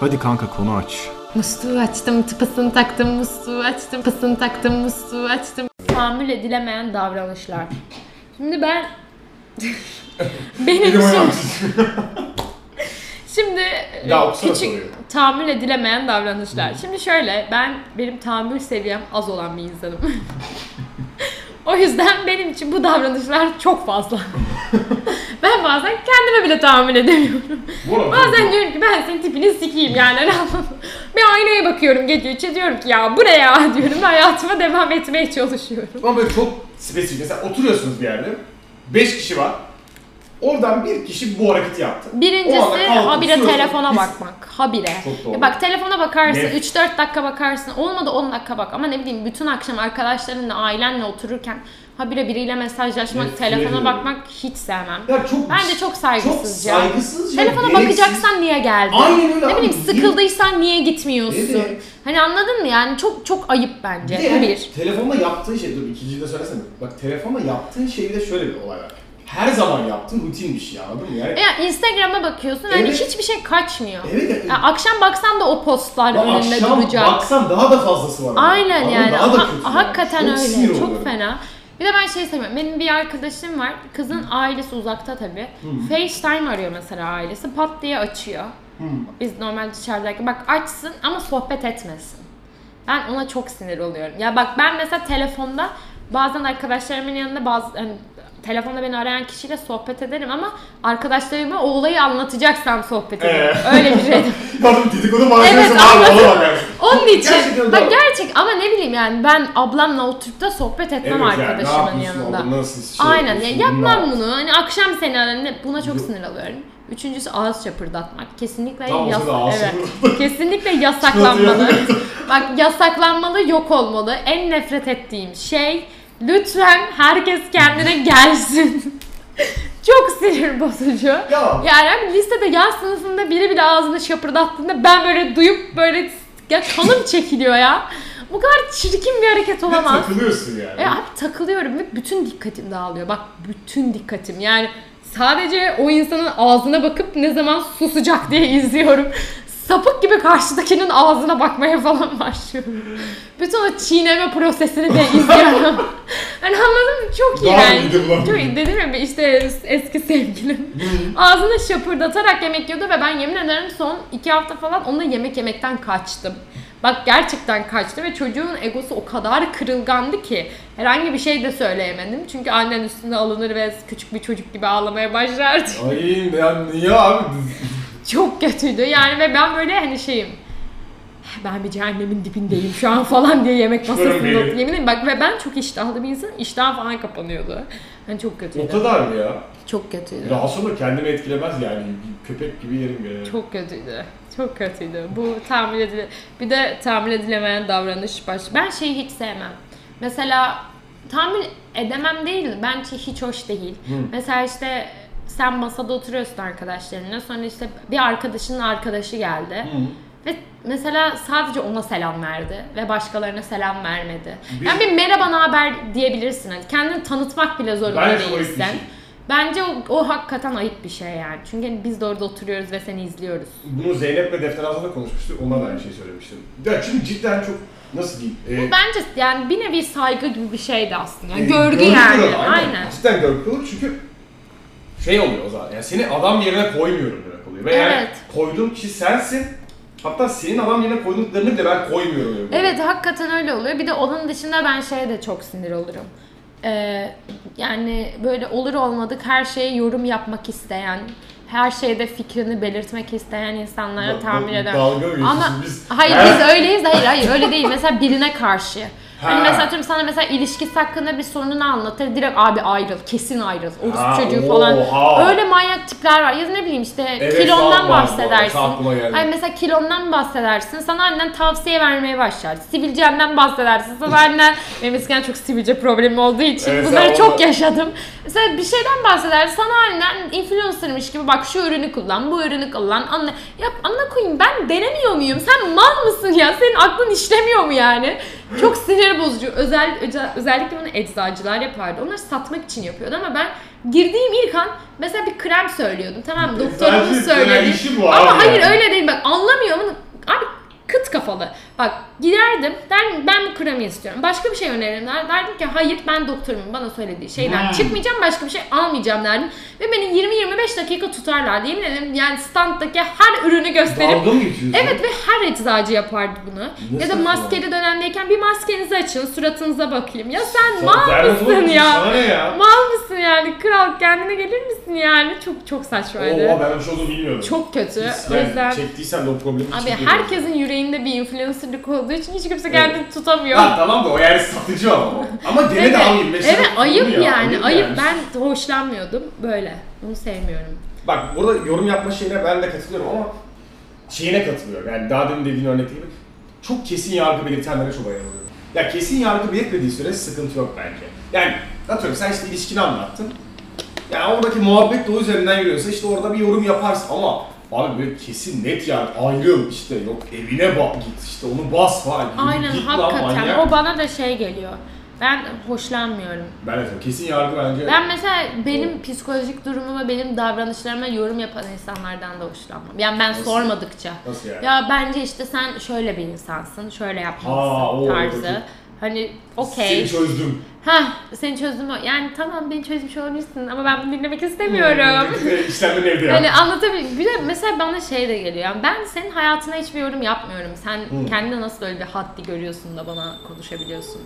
Hadi kanka konu aç. Musluğu açtım, tıpasını taktım, musluğu açtım, pısını taktım, musluğu açtım. Tahammül edilemeyen davranışlar. Şimdi ben... Benim titriyor. Şimdi Ya küçük soruyu. tahammül edilemeyen davranışlar. Şimdi şöyle ben benim tahammül seviyem az olan bir insanım. o yüzden benim için bu davranışlar çok fazla. ben bazen kendime bile tahammül edemiyorum. Bazen diyorum ki ben senin tipini sikeyim yani. Bir aynaya bakıyorum gece içe diyorum ki ya bu ne ya diyorum hayatıma devam etmeye çalışıyorum. Ama böyle çok spesifik. Mesela oturuyorsunuz bir yerde. 5 kişi var. Oradan bir kişi bu hareketi yaptı. Birincisi habire telefona Biz- bakmak. Habire. Ya bak telefona bakarsın Ne? 3-4 dakika bakarsın. Olmadı 10 dakika bak. Ama ne bileyim bütün akşam arkadaşlarınla ailenle otururken habire biriyle mesajlaşmak, Nefret telefona ediyorum. bakmak hiç sevmem. Ya çok Bence çok saygısızca. Çok saygısızca. Telefona gereksiz. bakacaksan niye geldin? Aynen öyle Ne bileyim sıkıldıysan niye gitmiyorsun? Evet. Hani anladın mı yani çok çok ayıp bence. Bir de bir. telefonla yaptığın şey, dur ikinciyi de söylesene. Bak telefonla yaptığın şeyde şöyle bir olay var. Her zaman yaptığın rutin bir şey anladın mı? Yani Ya Instagram'a bakıyorsun hani Evet. hiçbir şey kaçmıyor. evet yani, Ya akşam baksan da o postlar önünde akşam duracak. baksan daha da fazlası var. Aynen Anladın yani. Daha da Ha- kötü yani. hakikaten Çok öyle. Çok oluyorum. fena. Bir de ben şey seviyorum. Benim bir arkadaşım var. Kızın ailesi uzakta tabii. FaceTime arıyor mesela ailesi. Pat diye açıyor. Biz normal dışarıdayken bak açsın ama sohbet etmesin. Ben ona çok sinir oluyorum. Ya bak ben mesela telefonda bazen arkadaşlarımın yanında bazı hani, telefonda beni arayan kişiyle sohbet ederim ama arkadaşlarıma o olayı anlatacaksam sohbet ederim. Ee. Öyle bir şey. Kadın dedikodu malzemesi Evet, ona bak yani. Onun için Gerçekten bak doğru. gerçek ama ne bileyim yani ben ablamla oturup da sohbet etmem Evet yani, ne arkadaşımın yapıyorsun yanında. orada, nasıl şey Aynen ya yapmam bunu. Hani akşam seni ararım. Buna çok Yok. sinir alıyorum. Üçüncüsü ağız çapırdatmak. Kesinlikle Tam o yas- sırada ağız evet. Kesinlikle yasaklanmalı. Bak yasaklanmalı, yok olmalı. En nefret ettiğim şey lütfen herkes kendine gelsin. çok sinir bozucu. Ya. Yani abi lisede yaz sınıfında biri bile ağzını şapırdattığında ben böyle duyup böyle ya kanım çekiliyor ya. Bu kadar çirkin bir hareket olamaz. takılıyorsun yani. E abi takılıyorum ve bütün dikkatim dağılıyor. Bak bütün dikkatim yani sadece o insanın ağzına bakıp ne zaman susacak diye izliyorum. Sapık gibi karşıdakinin ağzına bakmaya falan başlıyorum. Bütün o çiğneme prosesini de izliyorum. hani anladın mı? Çok iyi Daha yani. Çok iyi. Dedim ya işte eski sevgilim. Ağzını şapırdatarak yemek yiyordu ve ben yemin ederim son iki hafta falan onunla yemek yemekten kaçtım. Bak gerçekten kaçtı ve çocuğun egosu o kadar kırılgandı ki herhangi bir şey de söyleyemedim. Çünkü annen üstüne alınır ve küçük bir çocuk gibi ağlamaya başlardı. Ay ya niye abi? Çok kötüydü yani ve ben böyle hani şeyim ben bir cehennemin dibindeyim şu an falan diye yemek masasında yemin ederim bak ve ben çok iştahlı bir insanım iştahım falan kapanıyordu. Yani çok kötüydü. O kadar mı ya? Çok kötüydü. Daha sonra kendini etkilemez yani. Köpek gibi yerim yani. Çok kötüydü. Çok kötüydü. Bu tahammül edile bir de tahammül edilemeyen davranış baş. Ben şeyi hiç sevmem. Mesela tahammül edemem değil de bence hiç hoş değil. Mesela işte sen masada oturuyorsun arkadaşlarınla sonra işte bir arkadaşının arkadaşı geldi. Ve mesela sadece ona selam verdi ve başkalarına selam vermedi. Bir- Yani bir merhaba ne haber diyebilirsin. Hani kendini tanıtmak bile zorunda Bence o değilsin. şey. Bence o, o hakikaten ayıp bir şey yani. Çünkü hani biz de orada oturuyoruz ve seni izliyoruz. Bunu Zeynep'le Defter Ağzı'nda konuşmuştuk. Ona da aynı şeyi söylemiştim. Ya çünkü cidden çok nasıl diyeyim? Ee, Bence yani bir nevi saygı gibi bir şeydi aslında. Yani e, görgü yani. kuralı, Aynen. Cidden görgü kuralı çünkü şey oluyor o zaman. Yani seni adam yerine koymuyorum demek oluyor. Ve yani Evet. koyduğum kişi sensin. Hatta senin adam yerine koyduklarını bile ben koymuyorum. oluyor. Evet hakikaten öyle oluyor. Bir de onun dışında ben şeye de çok sinir olurum. Ee, yani böyle olur olmadık her şeye yorum yapmak isteyen, her şeyde fikrini belirtmek isteyen insanlara tahammül da- eder. dalga mı geçiyorsun? Ama Biz- hayır biz öyleyiz. Hayır hayır öyle değil. Mesela birine karşı. Hani Ha. mesela atıyorum sana mesela ilişkisi hakkında bir sorununu anlatır. Direkt abi ayrıl, kesin ayrıl. Orası Ha, çocuğu falan. oha. Öyle manyak tipler var. Ya da ne bileyim işte Evet, kilondan var, bahsedersin. Aklıma geldi. Ay mesela kilondan bahsedersin. Sana annen tavsiye vermeye başlar. Sivilcenden bahsedersin. Sana annen benim eskiden çok sivilce problemi olduğu için Evet, bunları sen çok onunla- yaşadım. Mesela bir şeyden bahseder. Sana annen influencermış gibi bak şu ürünü kullan, bu ürünü kullan. Anne, ya anla koyayım ben denemiyor muyum? Sen mal mısın ya? Senin aklın işlemiyor mu yani? Çok sinir bozucu. Özel, özel özellikle bunu eczacılar yapardı. Onları satmak için yapıyordu ama ben girdiğim ilk an mesela bir krem söylüyordum. Tamam Eczacı söyledi. Ama abi hayır öyle değil bak anlamıyor mu? kafalı. Bak giderdim derdim ben bir kremi istiyorum. Başka bir şey öneririm der. Derdim ki hayır ben doktorumun bana söylediği şeyden Hmm. çıkmayacağım başka bir şey almayacağım derdim. Ve beni 20-25 dakika tutarlardı. Yemin ederim yani standdaki her ürünü gösterip Dalga mı geçiyorsun? Evet ve her eczacı yapardı bunu. Ne ya da saçma. maskeli dönemdeyken bir maskenizi açın, suratınıza bakayım. Ya sen mal mısın ya? Sana ne ya? Mal mısın yani? Kral kendine gelir misin yani? Çok çok saçmaydı. Oo ben öyle bir şey bilmiyordum. Çok kötü. O yani yüzden çektiysen de o problemi abi herkesin yüreğinde bir influencerlık olduğu için hiç kimse Evet. kendini tutamıyor. Ha tamam da o yani satıcı ama. Ama gene de al 25 evet ayıp ya, yani. Ayıp. yani. Ben hoşlanmıyordum böyle. Bunu sevmiyorum. Bak burada yorum yapma şeyine ben de katılıyorum ama şeyine katılıyorum. Yani daha demin dediğin örnek gibi çok kesin yargı belirtenlere çok ayırıyorum. Ya kesin yargı belirtmediği süre sıkıntı yok bence. Yani atıyorum sen işte ilişkini anlattın. Yani oradaki muhabbet de o üzerinden yürüyorsa işte orada bir yorum yaparsın ama abi böyle kesin net yani ayrıl işte yok evine bak git işte onu bas falan. Aynen git lan hakikaten. manyak. O bana da şey geliyor. Ben hoşlanmıyorum. Ben de kesin yargı bence. Ben mesela benim psikolojik durumuma, benim davranışlarıma yorum yapan insanlardan da hoşlanmam. Yani ben Nasıl? sormadıkça. Nasıl yani? Ya bence işte sen şöyle bir insansın, şöyle yapmalısın Ha, o tarzı. oradaki- Hani Seni okey. çözdüm. Ha seni çözdüm. Yani tamam beni çözmüş olabilirsin ama ben bunu dinlemek istemiyorum. İşlemlerin evde ya. Hani anlatabilirim. Bir de mesela bana şey de geliyor. Yani ben senin hayatına hiçbir yorum yapmıyorum. Sen Hı. kendine nasıl öyle bir haddi görüyorsun da bana konuşabiliyorsun.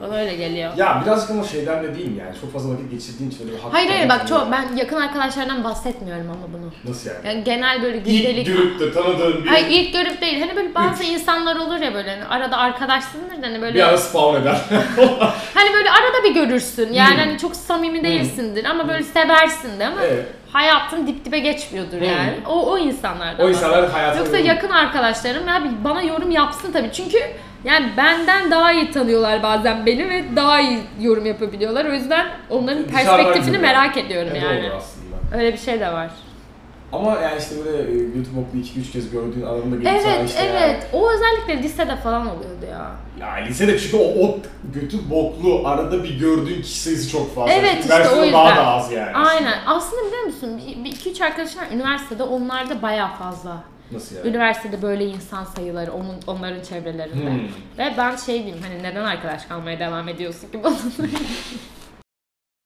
Bana öyle geliyor. Ya birazcık ama şeyden de değil mi yani çok fazla vakit geçirdiğin için öyle bir hak Hayır hayır bak çok ben yakın arkadaşlardan bahsetmiyorum ama bunu. Nasıl yani? Yani genel böyle İlk gündelik görüp de tanıdığın bir, Hayır ilk görüp değil. Hani böyle bazı insanlar olur ya böyle hani arada arkadaşsındır da hani böyle bir ara spawn eder. hani böyle arada bir görürsün. Yani Hmm. hani çok samimi değilsindir ama böyle seversin de ama Evet. hayatın dip dibe geçmiyordur Hmm. yani. O o insanlardan. o insanlar hayatına... Yoksa yakın arkadaşlarım ya bir bana yorum yapsın tabii. Çünkü yani benden daha iyi tanıyorlar bazen beni ve daha iyi yorum yapabiliyorlar. O yüzden onların Dışarıdan perspektifini görüyor. merak ediyorum Evet, yani. doğru aslında. Öyle bir şey de var. Ama yani işte böyle e, YouTube okulu 2-3 kez gördüğün aralarında bir insan Evet, işte evet. O özellikle lisede falan oluyordu ya. Yani, ya lisede çünkü o, o götü boklu arada bir gördüğün kişi sayısı çok fazla. Evet, işte Üniversitede o yüzden. daha da az yani. Aynen. Aslında biliyor musun? Bir, bir iki üç arkadaşım var üniversitede onlarda bayağı fazla. Nasıl yani? Üniversitede böyle insan sayıları onun onların çevrelerinde. Hmm. Ve ben şey diyeyim hani neden arkadaş kalmaya devam ediyorsun ki bana?